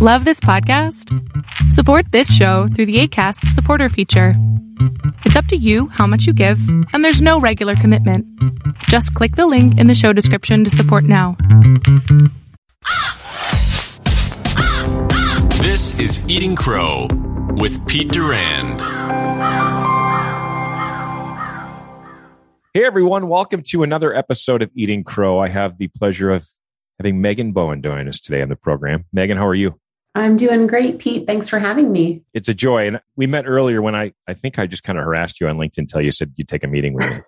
Love this podcast? Support this show through the ACAST supporter feature. It's up to you how much you give, and there's no regular commitment. Just click the link in the show description to support now. This is Eating Crow with Pete Durand. Hey everyone, welcome to another episode of Eating Crow. I have the pleasure of having Megan Bowen join us today on the program. Megan, how are you? I'm doing great, Pete. Thanks for having me. It's a joy. And we met earlier when I, I think I just kind of harassed you on LinkedIn until you said you'd take a meeting with me.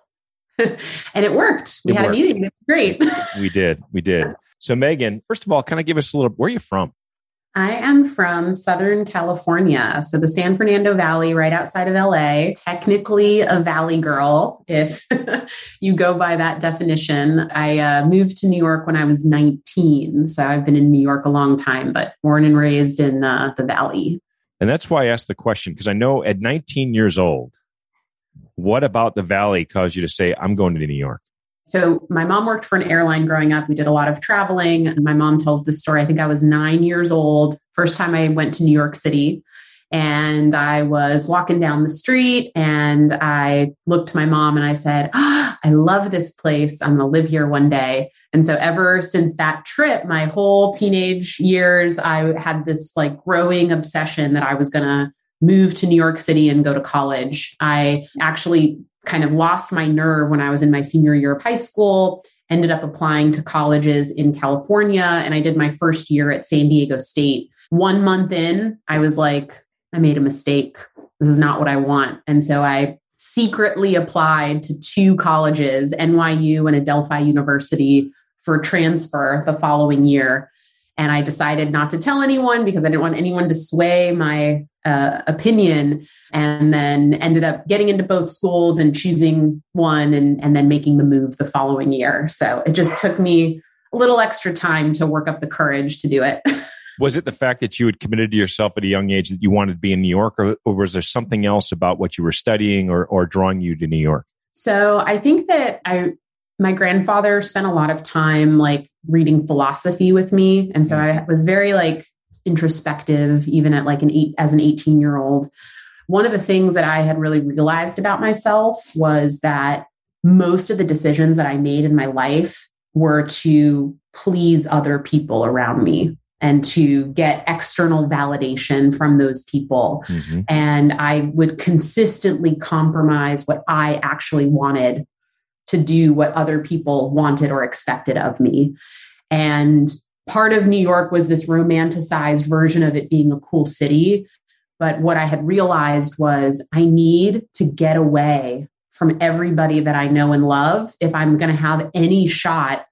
and it worked. We It had worked. a meeting. It was great. we did. We did. So, Megan, first of all, kind of give us a little, where are you from? I am from Southern California. So the San Fernando Valley, right outside of LA. Technically a valley girl, if you go by that definition. I uh, moved to New York when I was 19. So I've been in New York a long time, but born and raised in uh, the valley. And that's why I asked the question because I know at 19 years old, what about the Valley caused you to say, I'm going to New York? So my mom worked for an airline growing up. We did a lot of traveling. My mom tells this story. I think I was nine years old. First time I went to New York City. And I was walking down the street and I looked to my mom and I said, ah, I love this place. I'm going to live here one day. And so ever since that trip, my whole teenage years, I had this like growing obsession that I was going to move to New York City and go to college. I actually kind of lost my nerve when I was in my senior year of high school, ended up applying to colleges in California, and I did my first year at San Diego State. One month in, I was like, I made a mistake. This is not what I want. And so I secretly applied to two colleges, NYU and Adelphi University, for transfer the following year. And I decided not to tell anyone because I didn't want anyone to sway my uh, opinion. And then ended up getting into both schools and choosing one and, and then making the move the following year. So it just took me a little extra time to work up the courage to do it. Was it the fact that you had committed to yourself at a young age that you wanted to be in New York, or, or was there something else about what you were studying or, or drawing you to New York? So I think that I my grandfather spent a lot of time like reading philosophy with me and so I was very like introspective even at like an eight as an 18 year old. One of the things that I had really realized about myself was that most of the decisions that I made in my life were to please other people around me and to get external validation from those people Mhm. and I would consistently compromise what I actually wanted to do what other people wanted or expected of me. And part of New York was this romanticized version of it being a cool city. But what I had realized was I need to get away from everybody that I know and love if I'm going to have any shot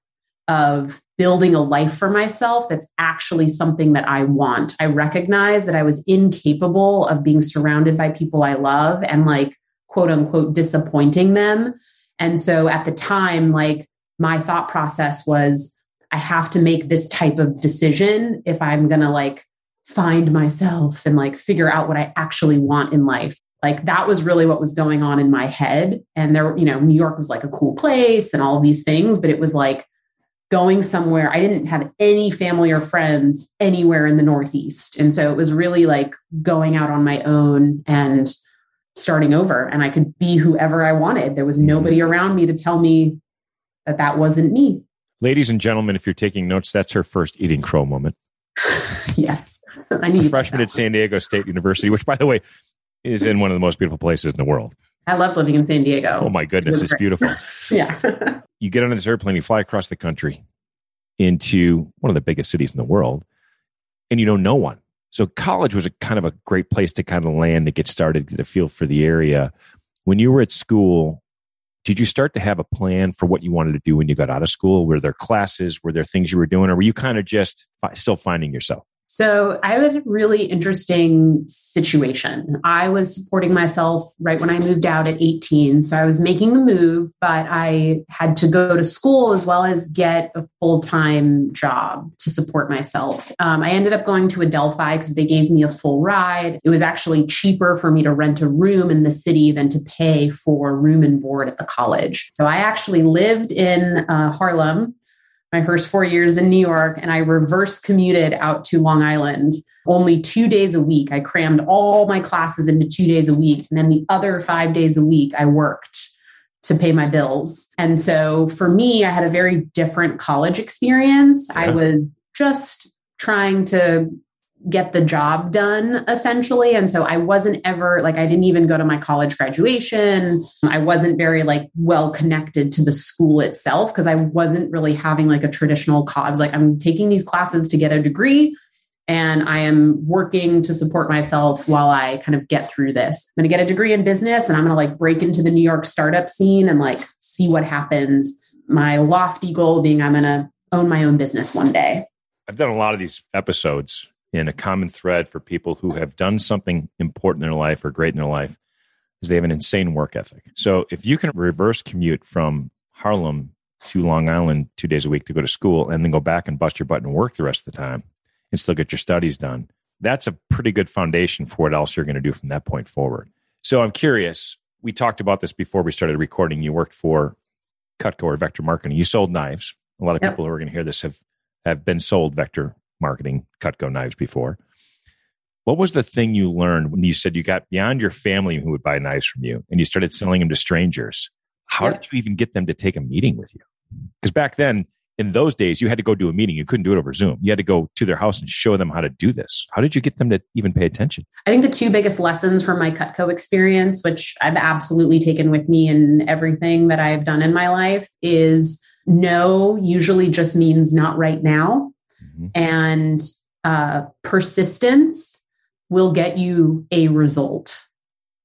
of building a life for myself that's actually something that I want. I recognize that I was incapable of being surrounded by people I love and like quote unquote disappointing them. And so at the time, like my thought process was, I have to make this type of decision if I'm going to like find myself and like figure out what I actually want in life. Like that was really what was going on in my head. And there, you know, New York was like a cool place and all of these things, but it was like going somewhere. I didn't have any family or friends anywhere in the Northeast. And so it was really like going out on my own and starting over. And I could be whoever I wanted. There was mm-hmm. nobody around me to tell me that that wasn't me. Ladies and gentlemen, if you're taking notes, that's her first eating crow moment. yes. I need freshman at San Diego State University, which, by the way, is in one of the most beautiful places in the world. I love living in San Diego. Oh my goodness, it's beautiful. Yeah. You get on this airplane, you fly across the country into one of the biggest cities in the world, and you know no one. So college was a kind of a great place to kind of land to get started, get a feel for the area. When you were at school, did you start to have a plan for what you wanted to do when you got out of school? Were there classes? Were there things you were doing, or were you kind of just still finding yourself? So I had a really interesting situation. I was supporting myself right when I moved out at 18. So I was making the move, but I had to go to school as well as get a full time job to support myself. Um, I ended up going to Adelphi because they gave me a full ride. It was actually cheaper for me to rent a room in the city than to pay for room and board at the college. So I actually lived in uh, Harlem my first four years in New York, and I reverse commuted out to Long Island only two days a week. I crammed all my classes into two days a week. And then the other five days a week, I worked to pay my bills. And so for me, I had a very different college experience. Yeah. I was just trying to get the job done essentially. And so i wasn't ever like i didn't even go to my college graduation. I wasn't very like well connected to the school itself because i wasn't really having like a traditional cause like i'm taking these classes to get a degree and i am working to support myself while i kind of get through this. I'm going to get a degree in business and i'm going to like break into the new york startup scene and like see what happens. My lofty goal being i'm going to own my own business one day. I've done a lot of these episodes in a common thread for people who have done something important in their life or great in their life is they have an insane work ethic. So if you can reverse commute from Harlem to Long Island two days a week to go to school and then go back and bust your butt and work the rest of the time and still get your studies done, that's a pretty good foundation for what else you're going to do from that point forward. So I'm curious. We talked about this before we started recording. You worked for Cutco or Vector Marketing. You sold knives. A lot of yep. people who are going to hear this have have been sold vector marketing Cutco knives before. What was the thing you learned when you said you got beyond your family who would buy knives from you and you started selling them to strangers? How yep. did you even get them to take a meeting with you? Because back then, in those days, you had to go do a meeting. You couldn't do it over Zoom. You had to go to their house and show them how to do this. How did you get them to even pay attention? I think the two biggest lessons from my Cutco experience, which I've absolutely taken with me in everything that I've done in my life, is no usually just means not right now. Mm-hmm. And uh, persistence will get you a result.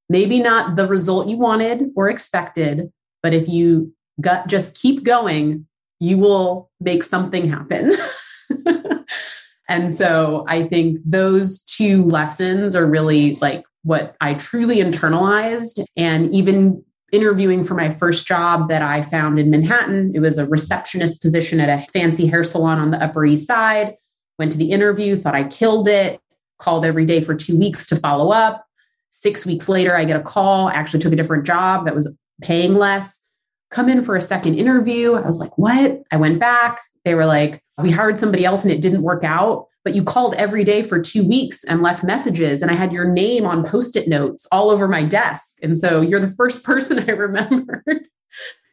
Maybe not the result you wanted or expected, but if you gut just keep going, you will make something happen. and so I think those two lessons are really like what I truly internalized. And even interviewing for my first job that I found in Manhattan. It was a receptionist position at a fancy hair salon on the Upper East Side. Went to the interview, thought I killed it, called every day for two weeks to follow up. Six weeks later, I get a call. Actually took a different job that was paying less. Come in for a second interview. I was like, what? I went back. They were like, we hired somebody else and it didn't work out but you called every day for two weeks and left messages and i had your name on post-it notes all over my desk and so you're the first person i remembered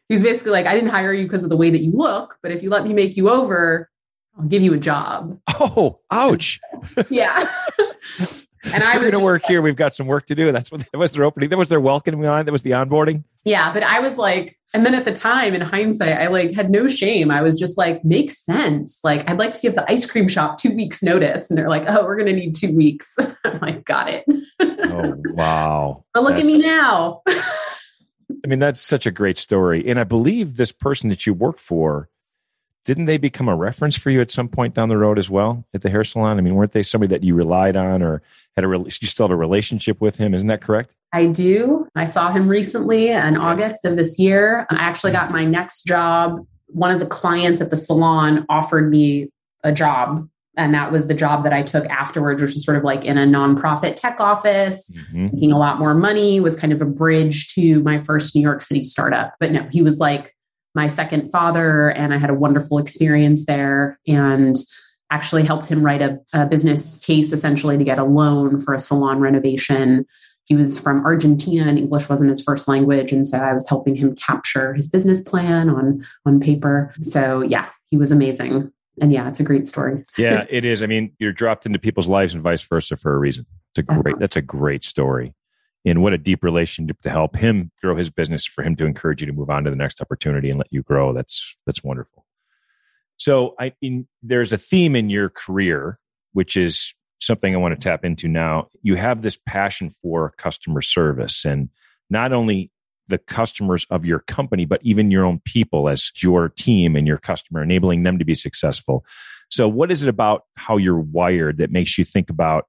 he was basically like i didn't hire you because of the way that you look but if you let me make you over i'll give you a job oh ouch yeah and I'm going to work here. We've got some work to do. That's what that was their opening. That was their welcoming line. That was the onboarding. Yeah, but I was like, and then at the time, in hindsight, I like had no shame. I was just like, makes sense. Like, I'd like to give the ice cream shop two weeks notice, and they're like, oh, we're going to need two weeks. I'm like, got it. oh wow! But look that's, at me now. I mean, that's such a great story, and I believe this person that you work for didn't they become a reference for you at some point down the road as well at the hair salon? I mean, weren't they somebody that you relied on or had a you still have a relationship with him? Isn't that correct? I do. I saw him recently in August of this year. I actually got my next job. One of the clients at the salon offered me a job and that was the job that I took afterwards, which was sort of like in a nonprofit tech office, mm-hmm. making a lot more money, was kind of a bridge to my first New York City startup. But no, he was like my second father, and I had a wonderful experience there and actually helped him write a, a business case essentially to get a loan for a salon renovation. He was from Argentina and English wasn't his first language. And so I was helping him capture his business plan on, on paper. So yeah, he was amazing. And yeah, it's a great story. yeah, it is. I mean, you're dropped into people's lives and vice versa for a reason. It's a great, that's a great story and what a deep relationship to help him grow his business for him to encourage you to move on to the next opportunity and let you grow that's that's wonderful so i mean there's a theme in your career which is something i want to tap into now you have this passion for customer service and not only the customers of your company but even your own people as your team and your customer enabling them to be successful so what is it about how you're wired that makes you think about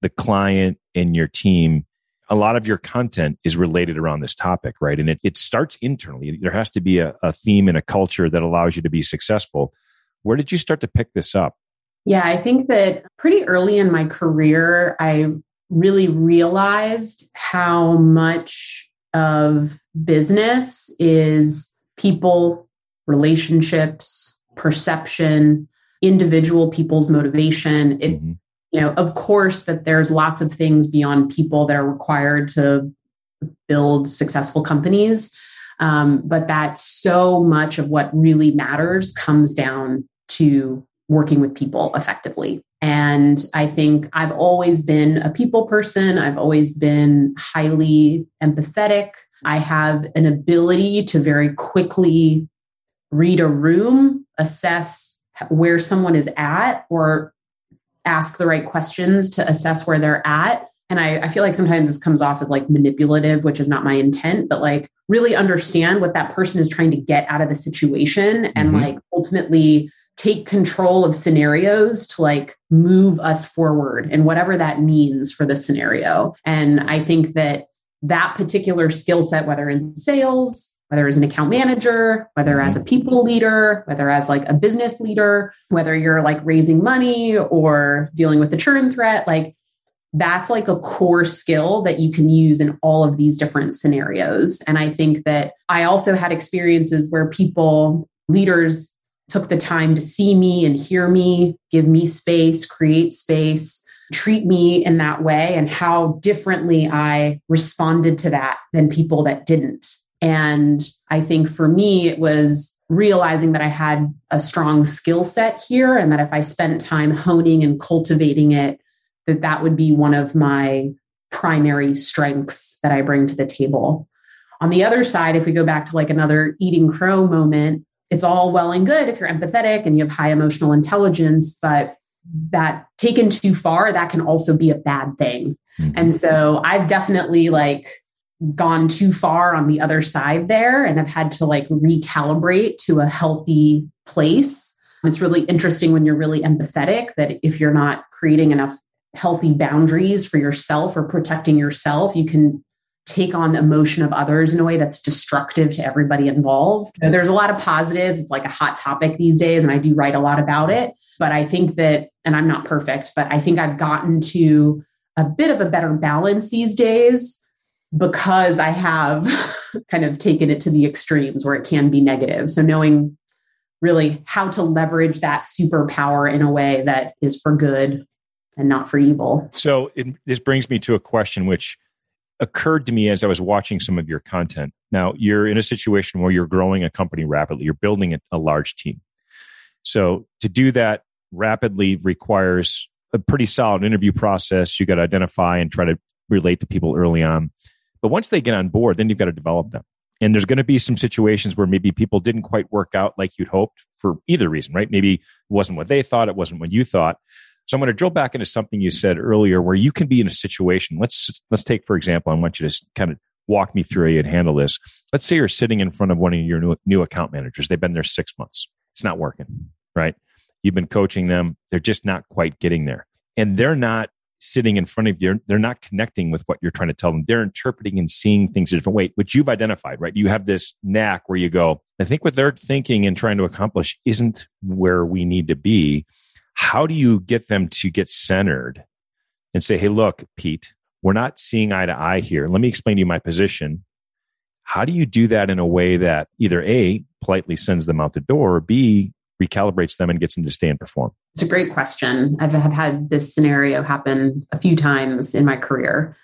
the client and your team a lot of your content is related around this topic, right? And it, it starts internally. There has to be a, a theme and a culture that allows you to be successful. Where did you start to pick this up? Yeah, I think that pretty early in my career, I really realized how much of business is people, relationships, perception, individual people's motivation. It mm-hmm. you know, of course, that there's lots of things beyond people that are required to build successful companies. Um, but that so much of what really matters comes down to working with people effectively. And I think I've always been a people person. I've always been highly empathetic. I have an ability to very quickly read a room, assess where someone is at, or ask the right questions to assess where they're at. And I, I, feel like sometimes this comes off as like manipulative, which is not my intent, but like really understand what that person is trying to get out of the situation and mm-hmm. like ultimately take control of scenarios to like move us forward and whatever that means for the scenario. And I think that that particular skill set, whether in sales, whether as an account manager, whether as a mm-hmm. people leader, whether as like a business leader, whether you're like raising money or dealing with the churn threat, like that's like a core skill that you can use in all of these different scenarios. And I think that I also had experiences where people, leaders, took the time to see me and hear me, give me space, create space, treat me in that way, and how differently I responded to that than people that didn't. And I think for me, it was realizing that I had a strong skill set here and that if I spent time honing and cultivating it, that that would be one of my primary strengths that I bring to the table. On the other side, if we go back to like another eating crow moment, it's all well and good if you're empathetic and you have high emotional intelligence, but that taken too far, that can also be a bad thing. Mm-hmm. And so I've definitely like gone too far on the other side there and I've had to like recalibrate to a healthy place. It's really interesting when you're really empathetic that if you're not creating enough healthy boundaries for yourself or protecting yourself, you can take on the emotion of others in a way that's destructive to everybody involved. There's a lot of positives. It's like a hot topic these days, and I do write a lot about it. But I think that, and I'm not perfect, but I think I've gotten to a bit of a better balance these days because I have kind of taken it to the extremes where it can be negative. So knowing really how to leverage that superpower in a way that is for good and not for evil. So it, this brings me to a question which occurred to me as I was watching some of your content. Now, you're in a situation where you're growing a company rapidly, you're building a, large team. So, to do that rapidly requires a pretty solid interview process. You got to identify and try to relate to people early on. But once they get on board, then you've got to develop them. And there's going to be some situations where maybe people didn't quite work out like you'd hoped for either reason, right? Maybe it wasn't what they thought, it wasn't what you thought. So I'm going to drill back into something you said earlier where you can be in a situation. Let's let's take for example, I want you to kind of walk me through how you'd handle this. Let's say you're sitting in front of one of your new, new account managers. They've been there six months. It's not working, right? You've been coaching them. They're just not quite getting there. And they're not sitting in front of you. They're not connecting with what you're trying to tell them. They're interpreting and seeing things a different way, which you've identified, right? You have this knack where you go, I think what they're thinking and trying to accomplish isn't where we need to be how do you get them to get centered and say, hey, look, Pete, we're not seeing eye to eye here. Let me explain to you my position. How do you do that in a way that either A, politely sends them out the door, or B, recalibrates them and gets them to stay and perform? It's a great question. I've have had this scenario happen a few times in my career.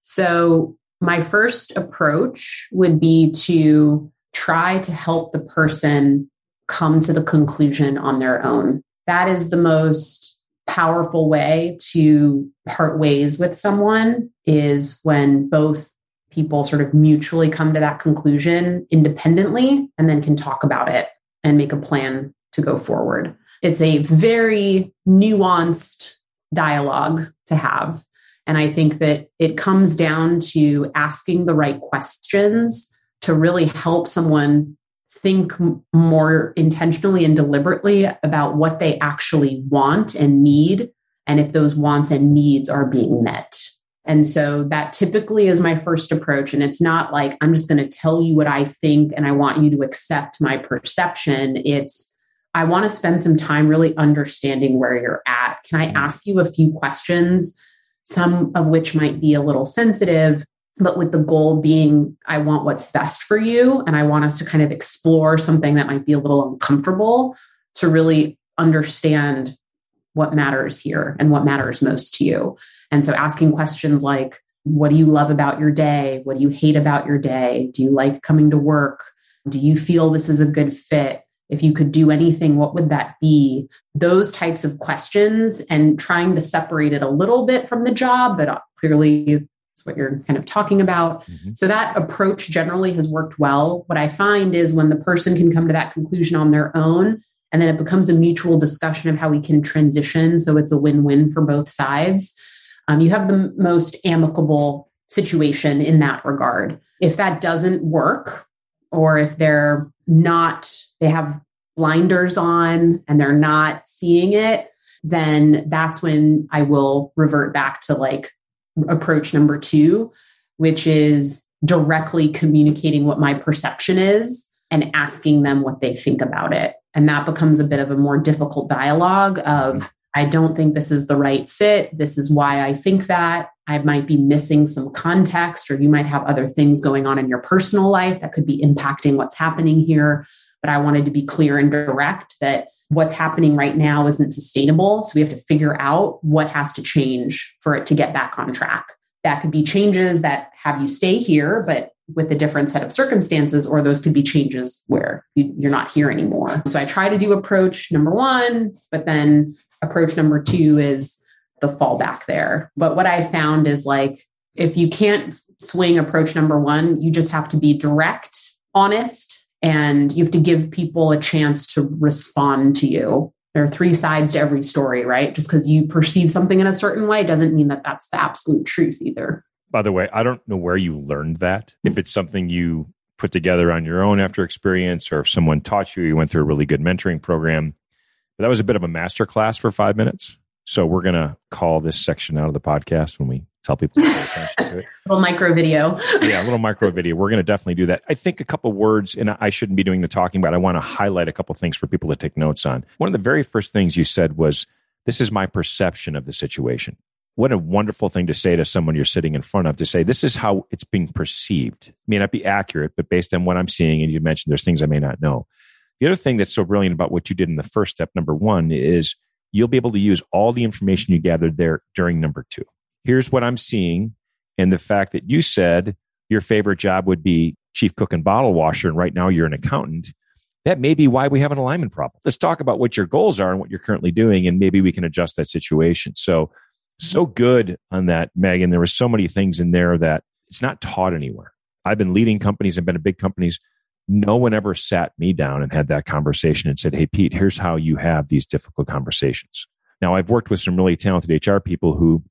So, my first approach would be to try to help the person come to the conclusion on their own that is the most powerful way to part ways with someone is when both people sort of mutually come to that conclusion independently and then can talk about it and make a plan to go forward. It's a very nuanced dialogue to have. And I think that it comes down to asking the right questions to really help someone think more intentionally and deliberately about what they actually want and need, and if those wants and needs are being met. And so that typically is my first approach. And it's not like I'm just going to tell you what I think and I want you to accept my perception. It's I want to spend some time really understanding where you're at. Can I mm-hmm. ask you a few questions, some of which might be a little sensitive? But with the goal being I want what's best for you. And I want us to kind of explore something that might be a little uncomfortable to really understand what matters here and what matters most to you. And so asking questions like, what do you love about your day? What do you hate about your day? Do you like coming to work? Do you feel this is a good fit? If you could do anything, what would that be? Those types of questions and trying to separate it a little bit from the job, but clearly it's what you're kind of talking about. Mm-hmm. So that approach generally has worked well. What I find is when the person can come to that conclusion on their own, and then it becomes a mutual discussion of how we can transition so it's a win win for both sides um, you have the most amicable situation in that regard. If that doesn't work, or if they're not, they have blinders on and they're not seeing it, then that's when I will revert back to like approach number two, which is directly communicating what my perception is and asking them what they think about it. And that becomes a bit of a more difficult dialogue of I don't think this is the right fit. This is why I think that. I might be missing some context, or you might have other things going on in your personal life that could be impacting what's happening here. But I wanted to be clear and direct that what's happening right now isn't sustainable. So we have to figure out what has to change for it to get back on track. That could be changes that have you stay here, but with a different set of circumstances, or those could be changes where you, are not here anymore. So I try to do approach number one, but then approach number two is the fallback there. But what I found is like, if you can't swing approach number one, you just have to be direct, honest, and you have to give people a chance to respond to you. There are three sides to every story, right? Just because you perceive something in a certain way doesn't mean that that's the absolute truth either. By the way, I don't know where you learned that. If hmm. it's something you put together on your own after experience, or if someone taught you, you went through a really good mentoring program. But that was a bit of a master class for five minutes. So we're going to call this section out of the podcast when we tell people to pay attention to it. little micro video. yeah, a little micro video. We're going to definitely do that. I think a couple words, and I shouldn't be doing the talking, but I want to highlight a couple things for people to take notes on. One of the very first things you said was, This is my perception of the situation. What a wonderful thing to say to someone you're sitting in front of to say, This is how it's being perceived. It may not be accurate, but based on what I'm seeing, and you mentioned there's things I may not know. The other thing that's so brilliant about what you did in the first step, number one, is you'll be able to use all the information you gathered there during number two. Here's what I'm seeing. And the fact that you said your favorite job would be chief cook and bottle washer, and right now you're an accountant, that may be why we have an alignment problem. Let's talk about what your goals are and what you're currently doing, and maybe we can adjust that situation. So, so good on that, Megan. There were so many things in there that it's not taught anywhere. I've been leading companies and been in big companies no one ever sat me down and had that conversation and said, Hey, Pete, here's how you have these difficult conversations. Now, I've worked with some really talented HR people who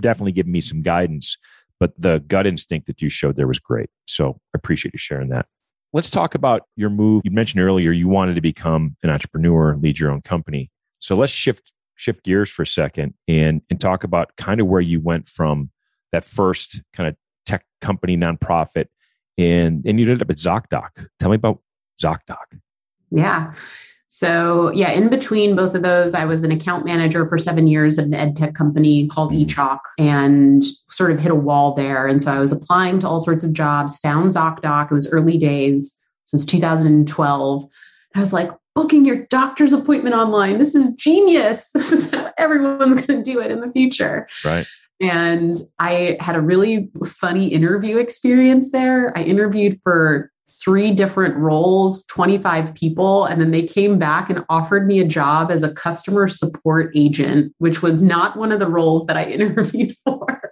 definitely given me some guidance, but the gut instinct that you showed there was great. So I appreciate you sharing that. Let's talk about your move. You mentioned earlier you wanted to become an entrepreneur, lead your own company. So let's shift shift gears for a second and and talk about kind of where you went from that first kind of tech company nonprofit and and you ended up at ZocDoc. Tell me about ZocDoc. Yeah. So yeah, in between both of those, I was an account manager for seven years at an ed tech company called mm. eChalk and sort of hit a wall there. And so I was applying to all sorts of jobs, found ZocDoc. It was early days. This was 2012. I was like, booking your doctor's appointment online. This is genius. This is how everyone's going to do it in the future. Right. And I had a really funny interview experience there. I interviewed for three different roles, 25 people, and then they came back and offered me a job as a customer support agent, which was not one of the roles that I interviewed for.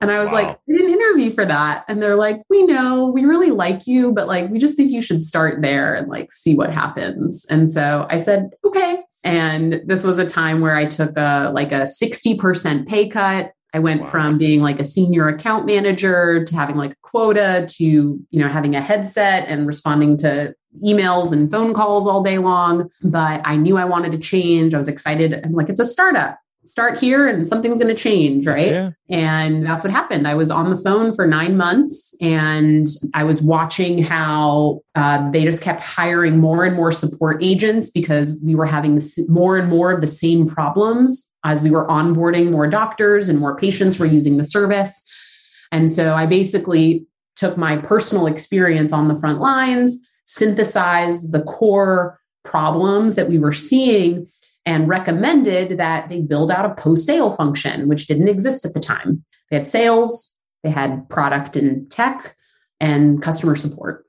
and I was wow. like, I didn't interview for that. And they're like, we know, we really like you, but like, we just think you should start there and like see what happens. And so I said, okay. And this was a time where I took a like a 60% pay cut. I went wow. from being like a senior account manager to having like a quota to, you know, having a headset and responding to emails and phone calls all day long. But I knew I wanted to change. I was excited. I'm like, it's a startup start here and something's going to change, right? Yeah. And that's what happened. I was on the phone for nine months and I was watching how uh, they just kept hiring more and more support agents because we were having this, more and more of the same problems as we were onboarding more doctors and more patients were using the service. And so I basically took my personal experience on the front lines, synthesized the core problems that we were seeing and recommended that they build out a post sale function, which didn't exist at the time. They had sales, they had product and tech, and customer support.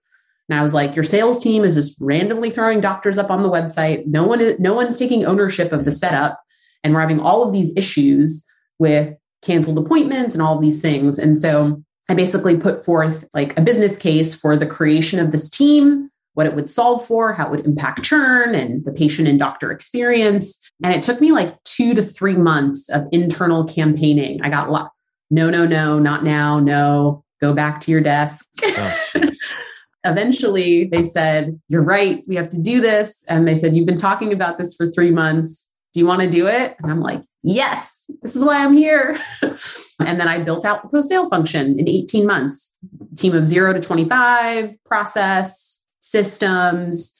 And I was like, your sales team is just randomly throwing doctors up on the website. No one, no one's taking ownership of the mm-hmm. setup, and we're having all of these issues with canceled appointments and all these things. And so I basically put forth like a business case for the creation of this team, what it would solve for, how it would impact churn and the patient and doctor experience. And it took me like two to three months of internal campaigning. I got lo- no, no, no, not now, no, go back to your desk. Oh, Eventually, they said, You're right, we have to do this. And they said, You've been talking about this for three months. Do you want to do it? And I'm like, Yes, this is why I'm here. and then I built out the post sale function in 18 months team of zero to 25, process, systems,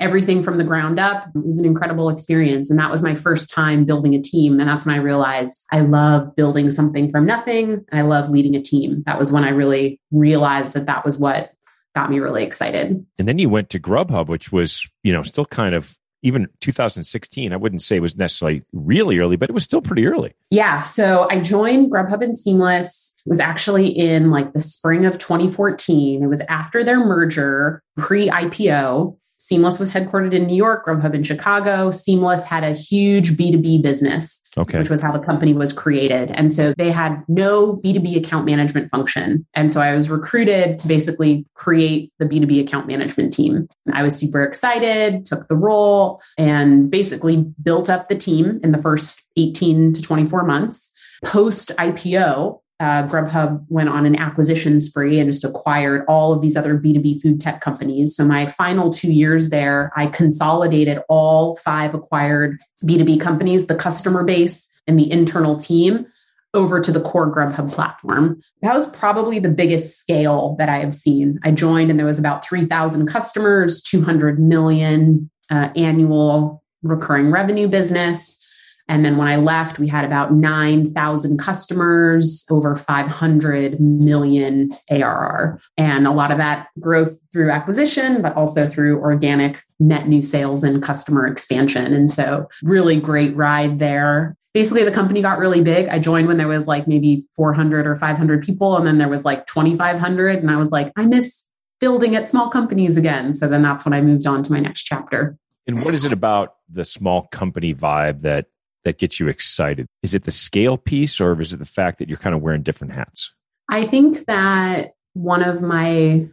everything from the ground up. It was an incredible experience. And that was my first time building a team. And that's when I realized I love building something from nothing. I love leading a team. That was when I really realized that that was what got me really excited. And then you went to Grubhub, which was, you know, still kind of even 2016, I wouldn't say was necessarily really early, but it was still pretty early. Yeah. So I joined Grubhub and Seamless. It was actually in like the spring of 2014. It was after their merger, pre IPO. Seamless was headquartered in New York, Grubhub in Chicago. Seamless had a huge B2B business, okay. which was how the company was created. And so they had no B2B account management function. And so I was recruited to basically create the B2B account management team. I was super excited, took the role, and basically built up the team in the first 18 to 24 months. Post IPO, uh, Grubhub went on an acquisition spree and just acquired all of these other B2B food tech companies. So, my final two years there, I consolidated all five acquired B2B companies, the customer base, and the internal team over to the core Grubhub platform. That was probably the biggest scale that I have seen. I joined and there was about 3,000 customers, 200 million uh, annual recurring revenue business. And then when I left, we had about 9,000 customers, over 500 million ARR. And a lot of that growth through acquisition, but also through organic net new sales and customer expansion. And so, really great ride there. Basically, the company got really big. I joined when there was like maybe 400 or 500 people, and then there was like 2,500. And I was like, I miss building at small companies again. So then that's when I moved on to my next chapter. And what is it about the small company vibe that that gets you excited? Is it the scale piece or is it the fact that you're kind of wearing different hats? I think that one of my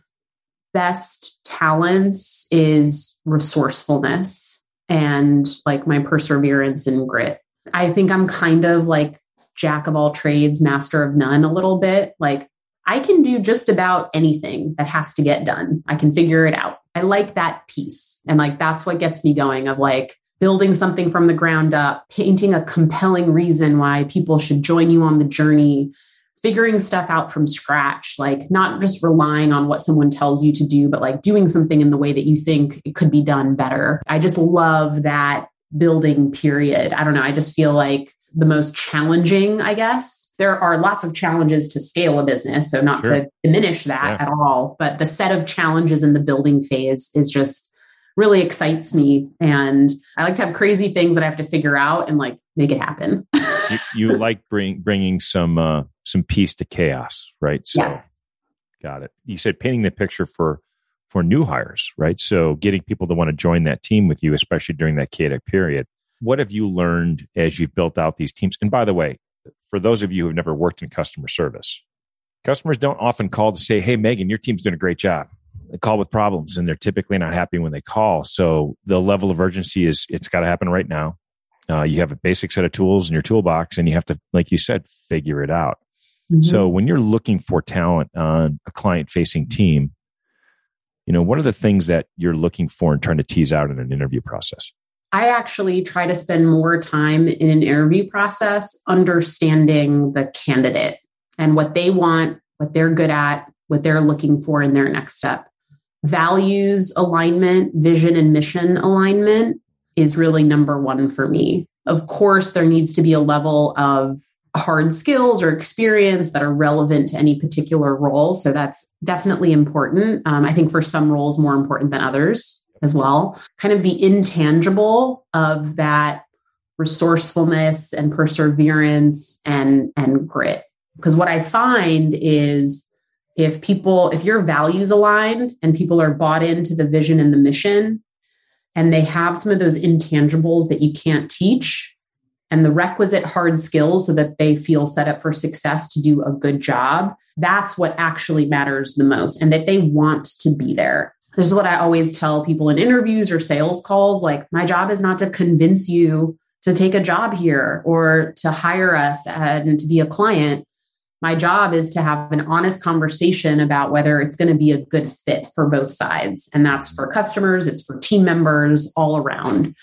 best talents is resourcefulness and like my perseverance and grit. I think I'm kind of like jack of all trades, master of none a little bit. Like I can do just about anything that has to get done. I can figure it out. I like that piece. And like that's what gets me going of like building something from the ground up, painting a compelling reason why people should join you on the journey, figuring stuff out from scratch, like not just relying on what someone tells you to do, but like doing something in the way that you think it could be done better. I just love that building period. I don't know. I just feel like the most challenging, I guess. There are lots of challenges to scale a business, so not sure. to diminish that yeah. at all, but the set of challenges in the building phase is just really excites me. And I like to have crazy things that I have to figure out and like make it happen. you, you, like bring, bringing some uh, some peace to chaos, right? So, yes. got it. You said painting the picture for for new hires, right? So getting people to want to join that team with you, especially during that chaotic period. What have you learned as you've built out these teams? And by the way, for those of you who've never worked in customer service, customers don't often call to say, "Hey, Megan, your team's doing a great job." They call with problems and they're typically not happy when they call. So the level of urgency is it's got to happen right now. Uh, you have a basic set of tools in your toolbox and you have to, like you said, figure it out. Mm-hmm. So when you're looking for talent on a client facing team, you know, what are the things that you're looking for and trying to tease out in an interview process? I actually try to spend more time in an interview process understanding the candidate and what they want, what they're good at, what they're looking for in their next step values alignment, vision and mission alignment is really number one for me. Of course, there needs to be a level of hard skills or experience that are relevant to any particular role. So that's definitely important. Um, I think for some roles, more important than others as well. Kind of the intangible of that resourcefulness and perseverance and and grit because what i find is if people if your values aligned and people are bought into the vision and the mission and they have some of those intangibles that you can't teach and the requisite hard skills so that they feel set up for success to do a good job that's what actually matters the most and that they want to be there this is what i always tell people in interviews or sales calls like my job is not to convince you to take a job here or to hire us and to be a client. My job is to have an honest conversation about whether it's going to be a good fit for both sides. And that's for customers, it's for team members all around.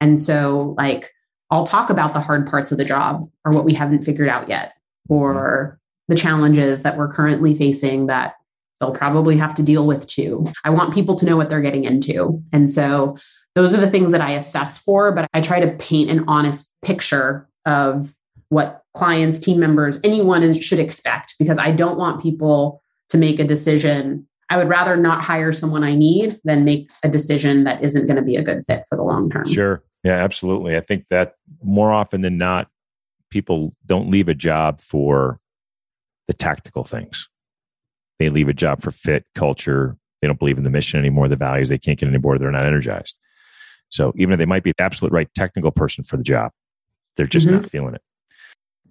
And so, like, I'll talk about the hard parts of the job or what we haven't figured out yet, or the challenges that we're currently facing that they'll probably have to deal with too. I want people to know what they're getting into. And so those are the things that I assess for, but I try to paint an honest picture of what clients, team members, anyone is, should expect because I don't want people to make a decision. I would rather not hire someone I need than make a decision that isn't going to be a good fit for the long term. Sure. Yeah, absolutely. I think that more often than not, people don't leave a job for the tactical things. They leave a job for fit, culture. They don't believe in the mission anymore, the values. They can't get any more. They're not energized. So even if they might be the absolute right technical person for the job, they're just mm-hmm. not feeling it.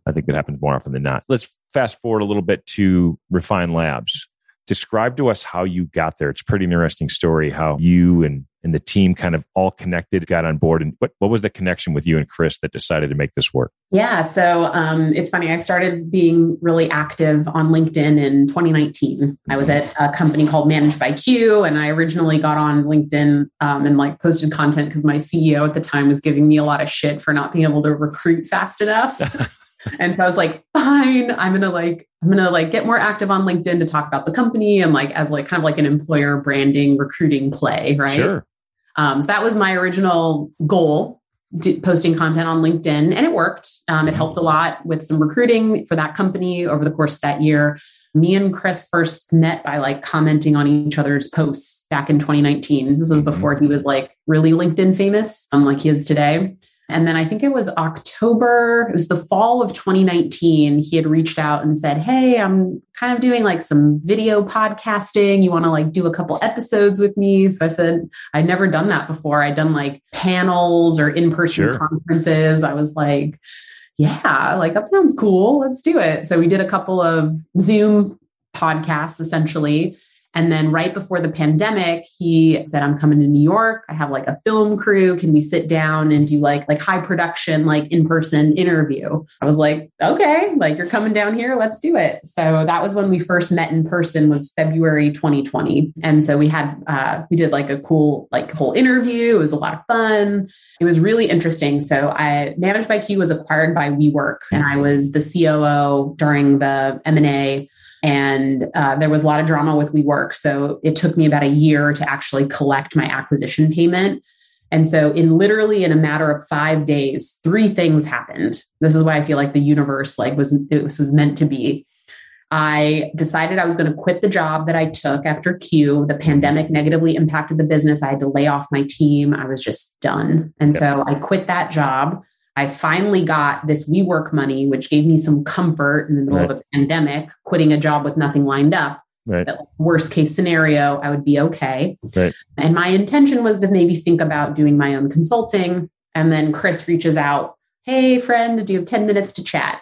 I think that happens more often than not. Let's fast forward a little bit to Refine Labs describe to us how you got there. It's a pretty interesting story how you and, and the team kind of all connected, got on board. And what, what was the connection with you and Chris that decided to make this work? Yeah. So um, it's funny. I started being really active on LinkedIn in 2019. I was at a company called Managed by Q, and I originally got on LinkedIn um, and like posted content because my CEO at the time was giving me a lot of shit for not being able to recruit fast enough. and so I was like, fine, I'm gonna like, I'm gonna like get more active on LinkedIn to talk about the company and like as like kind of like an employer branding recruiting play, right? Sure. Um, so that was my original goal, posting content on LinkedIn, and it worked. Um, it helped a lot with some recruiting for that company over the course of that year. Me and Chris first met by like commenting on each other's posts back in 2019. This was mm-hmm. before he was like really LinkedIn famous, unlike he is today. And then I think it was October, it was the fall of 2019. He had reached out and said, Hey, I'm kind of doing like some video podcasting. You want to like do a couple episodes with me? So I said, I'd never done that before. I'd done like panels or in person sure. conferences. I was like, yeah, like that sounds cool. Let's do it. So we did a couple of Zoom podcasts essentially. And then right before the pandemic, he said, I'm coming to New York. I have like a film crew. Can we sit down and do like like high production, like in-person interview? I was like, okay, like you're coming down here, let's do it. So that was when we first met in person was February 2020. And so we had uh we did like a cool like whole interview. It was a lot of fun. It was really interesting. So I managed by Q was acquired by WeWork and I was the COO during the M&A and uh, there was a lot of drama with WeWork. So it took me about a year to actually collect my acquisition payment. And so, in literally in a matter of five days, three things happened. This is why I feel like the universe like was it was meant to be. I decided I was going to quit the job that I took after Q. The pandemic negatively impacted the business. I had to lay off my team. I was just done. And yep. so I quit that job. I finally got this WeWork money, which gave me some comfort in the middle right. of a pandemic, quitting a job with nothing lined up. Right. Worst case scenario, I would be okay. Right. And my intention was to maybe think about doing my own consulting. And then Chris reaches out, Hey, friend, do you have 10 minutes to chat?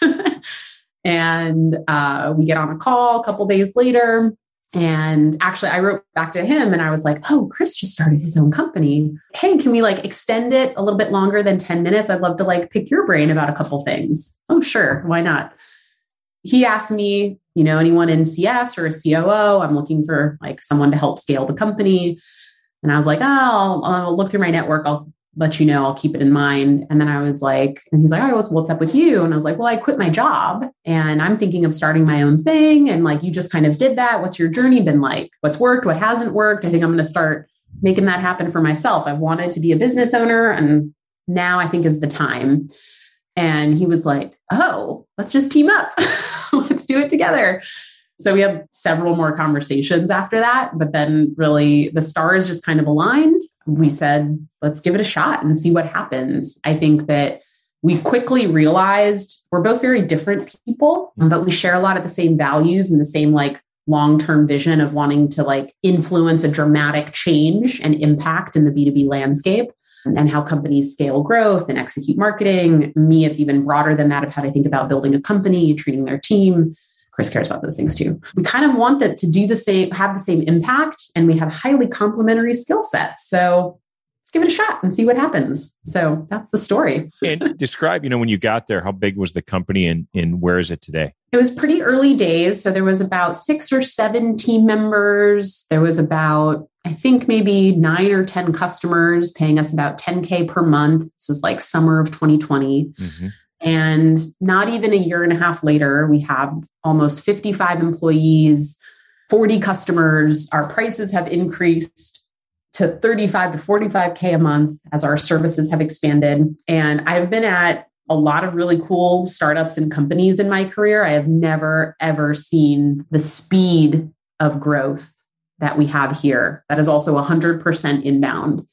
and uh, we get on a call a couple days later. And actually, I wrote back to him and I was like, oh, Chris just started his own company. Hey, can we like extend it a little bit longer than 10 minutes? I'd love to like pick your brain about a couple things. Oh, sure. Why not? He asked me, you know, anyone in CS or a COO? I'm looking for like someone to help scale the company. And I was like, oh, I'll, I'll look through my network. I'll let you know, I'll keep it in mind. And then I was like, and he's like, all right, what's, what's up with you? And I was like, well, I quit my job and I'm thinking of starting my own thing. And like, you just kind of did that. What's your journey been like? What's worked? What hasn't worked? I think I'm going to start making that happen for myself. I've wanted to be a business owner and now I think is the time. And he was like, oh, let's just team up. let's do it together. So we had several more conversations after that, but then really the stars just kind of aligned. We said, let's give it a shot and see what happens. I think that we quickly realized we're both very different people, mm-hmm. but we share a lot of the same values and the same like long-term vision of wanting to like influence a dramatic change and impact in the B2B landscape and how companies scale growth and execute marketing. Me, it's even broader than that of how they think about building a company, and treating their team. Chris cares about those things too. We kind of want that to do the same, have the same impact, and we have highly complementary skill sets. So let's give it a shot and see what happens. So that's the story. and describe, you know, when you got there, how big was the company and, and where is it today? It was pretty early days. So there was about six or seven team members. There was about, I think maybe nine or 10 customers paying us about 10K per month. This was like summer of 2020. Mm-hmm. And not even a year and a half later, we have almost 55 employees, 40 customers. Our prices have increased to 35 to 45K a month as our services have expanded. And I've been at a lot of really cool startups and companies in my career. I have never, ever seen the speed of growth that we have here. That is also 100% inbound.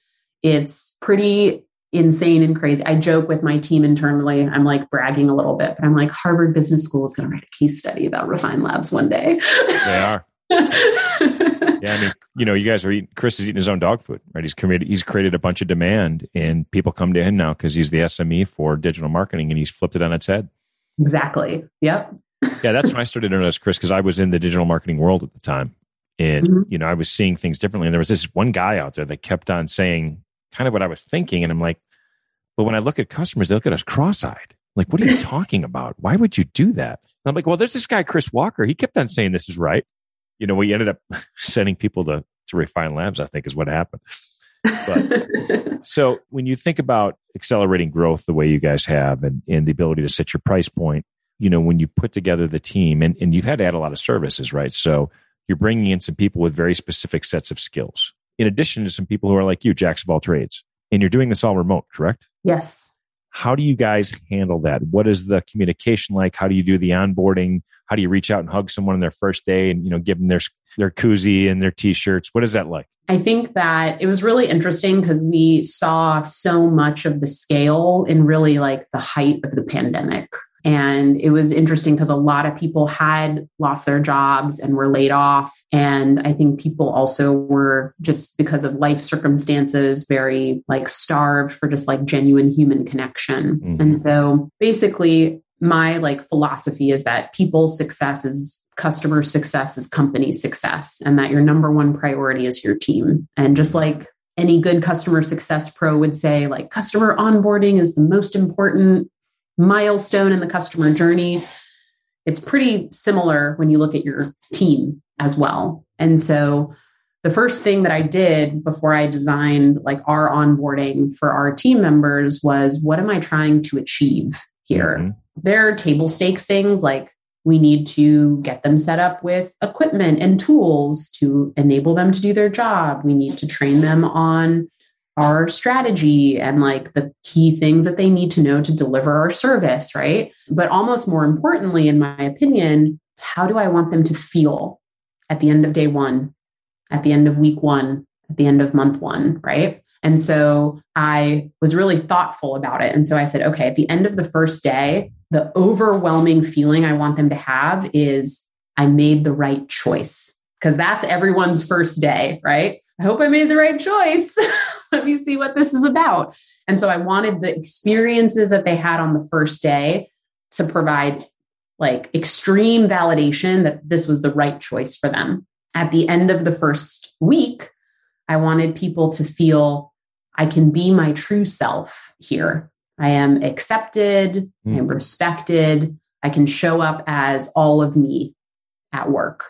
It's pretty insane and crazy. I joke with my team internally. I'm like bragging a little bit, but I'm like, Harvard Business School is going to write a case study about Refine Labs one day. They are. yeah, I mean, you know, you guys are eating. Chris is eating his own dog food, right? He's created he's created a bunch of demand, and people come to him now because he's the SME for digital marketing, and he's flipped it on its head. Exactly. Yep. yeah, that's when I started to notice Chris because I was in the digital marketing world at the time, and mm-hmm. you know, I was seeing things differently. And there was this one guy out there that kept on saying kind of what I was thinking. And I'm like, but when I look at customers, they look at us cross eyed. Like, what are you talking about? Why would you do that? And I'm like, well, there's this guy, Chris Walker. He kept on saying this is right. You know, we ended up sending people to, to refine labs, I think is what happened. But so when you think about accelerating growth the way you guys have and, and the ability to set your price point, you know, when you put together the team and, and you've had to add a lot of services, right? So you're bringing in some people with very specific sets of skills in addition to some people who are like you, jacks of all trades. And you're doing this all remote, correct? Yes. How do you guys handle that? What is the communication like? How do you do the onboarding? How do you reach out and hug someone on their first day and you know give them their their koozie and their t-shirts? What is that like? I think that it was really interesting because we saw so much of the scale in really like the height of the pandemic. And it was interesting because a lot of people had lost their jobs and were laid off. And I think people also were just because of life circumstances, very like starved for just like genuine human connection. Mm-hmm. And so basically, my like philosophy is that people's success is customer success is company success and that your number one priority is your team and just like any good customer success pro would say like customer onboarding is the most important milestone in the customer journey. It's pretty similar when you look at your team as well. And so the first thing that I did before I designed like our onboarding for our team members was what am I trying to achieve here? Mm-hmm. There are table stakes things like we need to get them set up with equipment and tools to enable them to do their job. We need to train them on our strategy and like the key things that they need to know to deliver our service, right? But almost more importantly, in my opinion, how do I want them to feel at the end of day one, at the end of week one, at the end of month one, right? And so I was really thoughtful about it. And so I said, okay, at the end of the first day, the overwhelming feeling I want them to have is I made the right choice because that's everyone's first day, right? I hope I made the right choice. Let me see what this is about. And so I wanted the experiences that they had on the first day to provide like extreme validation that this was the right choice for them. At the end of the first week, I wanted people to feel I can be my true self here. I am accepted, mm. I'm respected, I can show up as all of me at work.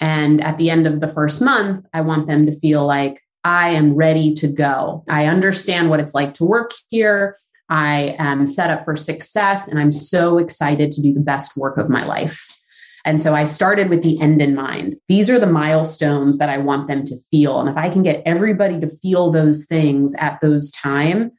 And at the end of the first month, I want them to feel like I am ready to go. I understand what it's like to work here. I am set up for success and I'm so excited to do the best work of my life. And so I started with the end in mind. These are the milestones that I want them to feel. And if I can get everybody to feel those things at those time,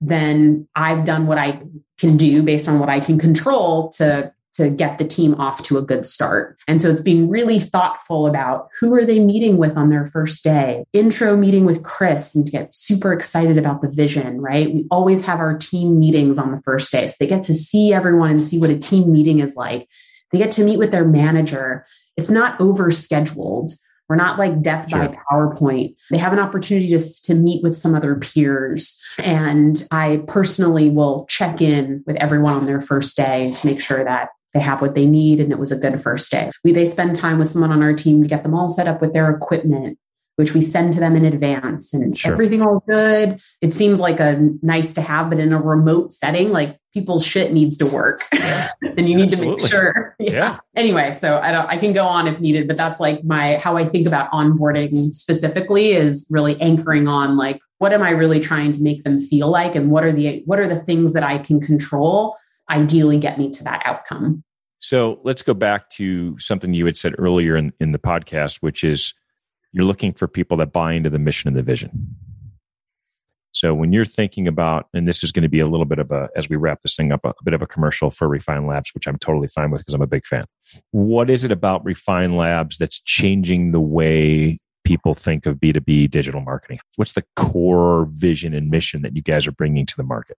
then I've done what I can do based on what I can control to to get the team off to a good start. And so it's being really thoughtful about who are they meeting with on their first day, intro meeting with Chris and to get super excited about the vision, right? We always have our team meetings on the first day. So they get to see everyone and see what a team meeting is like. They get to meet with their manager. It's not over scheduled. We're not like death sure. by PowerPoint. They have an opportunity to, to meet with some other peers. And I personally will check in with everyone on their first day to make sure that they have what they need and it was a good first day. We they spend time with someone on our team to get them all set up with their equipment, which we send to them in advance and sure. everything all good. It seems like a nice to have, but in a remote setting, like people's shit needs to work. and you need Absolutely. to make sure. Yeah. yeah. Anyway, so I don't I can go on if needed, but that's like my how I think about onboarding specifically is really anchoring on like what am I really trying to make them feel like and what are the what are the things that I can control ideally get me to that outcome. So let's go back to something you had said earlier in, in the podcast, which is you're looking for people that buy into the mission and the vision. So when you're thinking about, and this is going to be a little bit of a, as we wrap this thing up, a, a bit of a commercial for Refine Labs, which I'm totally fine with because I'm a big fan. What is it about Refine Labs that's changing the way people think of B2B digital marketing? What's the core vision and mission that you guys are bringing to the market?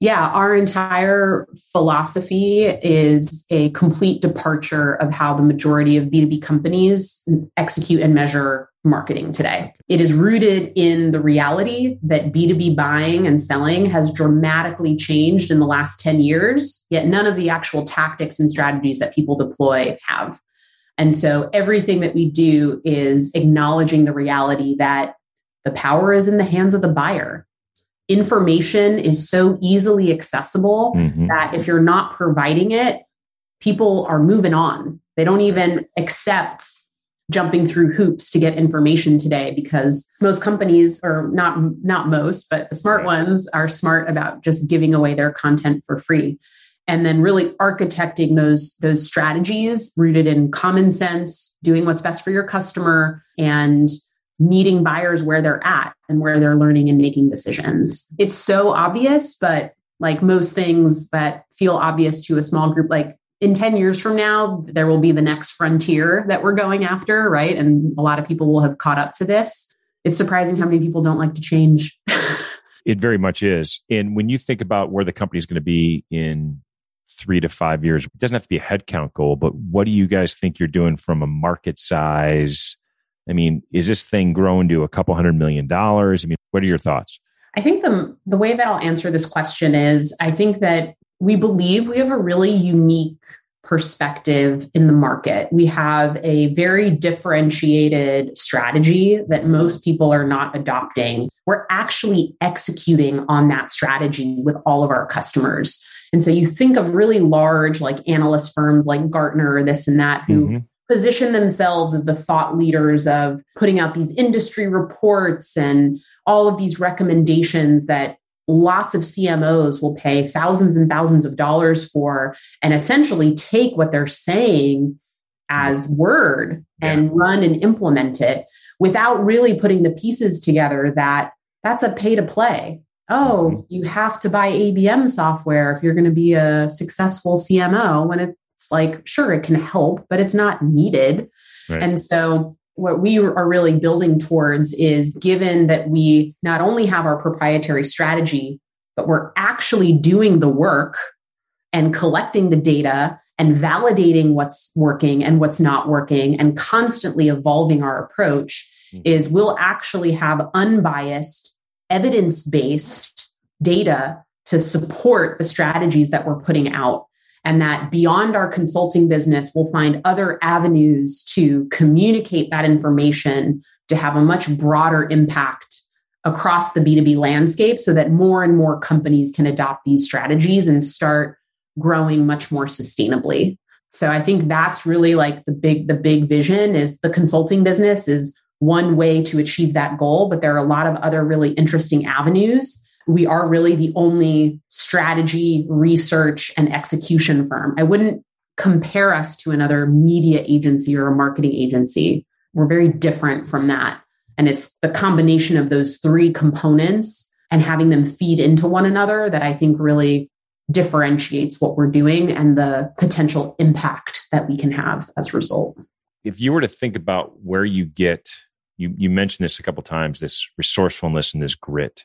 Yeah, our entire philosophy is a complete departure of how the majority of B2B companies execute and measure marketing today. It is rooted in the reality that B2B buying and selling has dramatically changed in the last 10 years, yet none of the actual tactics and strategies that people deploy have. And so everything that we do is acknowledging the reality that the power is in the hands of the buyer information is so easily accessible mm-hmm. that if you're not providing it, people are moving on. They don't even accept jumping through hoops to get information today because most companies or not not most but the smart ones are smart about just giving away their content for free and then really architecting those those strategies rooted in common sense doing what's best for your customer and meeting buyers where they're at and where they're learning and making decisions. It's so obvious, but like most things that feel obvious to a small group, like in 10 years from now, there will be the next frontier that we're going after, right? And a lot of people will have caught up to this. It's surprising how many people don't like to change. it very much is. And when you think about where the company is going to be in three to five years, it doesn't have to be a headcount goal, but what do you guys think you're doing from a market size? I mean, is this thing growing to a couple hundred million dollars? I mean, what are your thoughts? I think the the way that I'll answer this question is I think that we believe we have a really unique perspective in the market. We have a very differentiated strategy that most people are not adopting. We're actually executing on that strategy with all of our customers. And so you think of really large like analyst firms like Gartner, this and that, who mm-hmm position themselves as the thought leaders of putting out these industry reports and all of these recommendations that lots of CMOs will pay thousands and thousands of dollars for and essentially take what they're saying as word yeah. and run and implement it without really putting the pieces together that that's a pay to play. Oh, mm-hmm. you have to buy ABM software if you're going to be a successful CMO when it it's like, sure, it can help, but it's not needed. Right. And so, what we are really building towards is given that we not only have our proprietary strategy, but we're actually doing the work and collecting the data and validating what's working and what's not working and constantly evolving our approach mm-hmm. is we'll actually have unbiased evidence-based data to support the strategies that we're putting out and that beyond our consulting business, we'll find other avenues to communicate that information to have a much broader impact across the B2B landscape so that more and more companies can adopt these strategies and start growing much more sustainably. So I think that's really like the big the big vision is the consulting business is one way to achieve that goal, but there are a lot of other really interesting avenues we are really the only strategy, research, and execution firm. I wouldn't compare us to another media agency or a marketing agency. We're very different from that. And it's the combination of those three components and having them feed into one another that I think really differentiates what we're doing and the potential impact that we can have as a result. If you were to think about where you get, you, you mentioned this a couple times, this resourcefulness and this grit.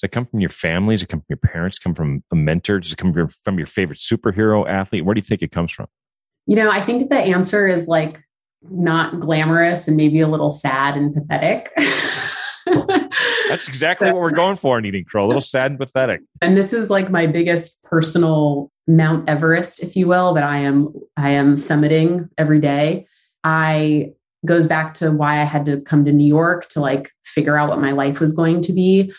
Does it come from your family? Does it come from your parents? Come from a mentor? Does it come from your favorite superhero athlete? Where do you think it comes from? You know, I think the answer is like not glamorous and maybe a little sad and pathetic. That's exactly so, what we're going for in Eating Crow, a little sad and pathetic. And this is like my biggest personal Mount Everest, if you will, that I am I am summiting every day. I goes back to why I had to come to New York to like figure out what my life was going to be.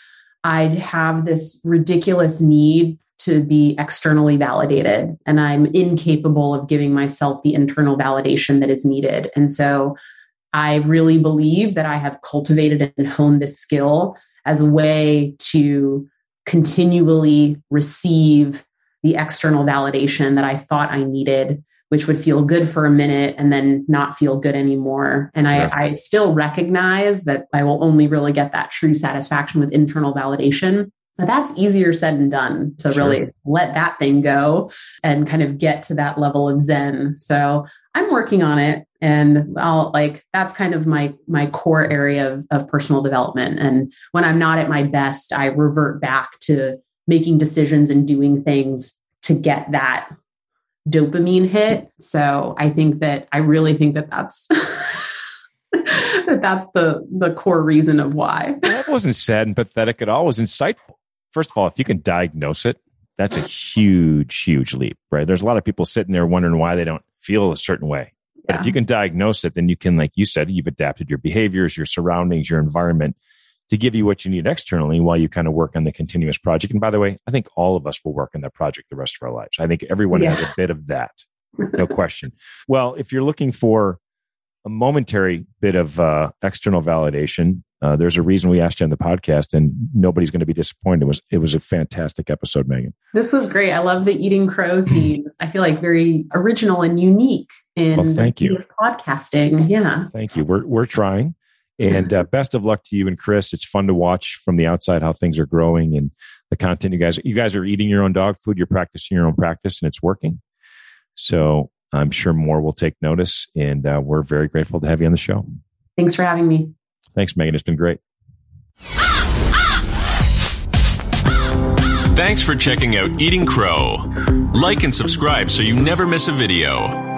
I have this ridiculous need to be externally validated, and I'm incapable of giving myself the internal validation that is needed. And so I really believe that I have cultivated and honed this skill as a way to continually receive the external validation that I thought I needed, which would feel good for a minute and then not feel good anymore. And sure. I, I still recognize that I will only really get that true satisfaction with internal validation. But that's easier said than done to sure. really let that thing go and kind of get to that level of zen. So I'm working on it and I'll like that's kind of my my core area of, of personal development. And when I'm not at my best, I revert back to making decisions and doing things to get that dopamine hit. So I think that I really think that that's that that's the the core reason of why. that wasn't sad and pathetic at all. It was insightful. First of all, if you can diagnose it, that's a huge, huge leap, right? There's a lot of people sitting there wondering why they don't feel a certain way. But if you can diagnose it, then you can, like you said, you've adapted your behaviors, your surroundings, your environment to give you what you need externally while you kind of work on the continuous project. And by the way, I think all of us will work on that project the rest of our lives. I think everyone yeah. has a bit of that, no question. Well, if you're looking for a momentary bit of uh, external validation, uh, there's a reason we asked you on the podcast, and nobody's going to be disappointed. It was it was a fantastic episode, Megan. This was great. I love the eating crow theme. I feel like very original and unique in well, thank you. podcasting. Yeah, thank you. We're we're trying, and uh, best of luck to you and Chris. It's fun to watch from the outside how things are growing and the content you guys you guys are eating your own dog food. You're practicing your own practice, and it's working. So I'm sure more will take notice, and uh, we're very grateful to have you on the show. Thanks for having me. Thanks, Megan. It's been great. Thanks for checking out Eating Crow. Like and subscribe so you never miss a video.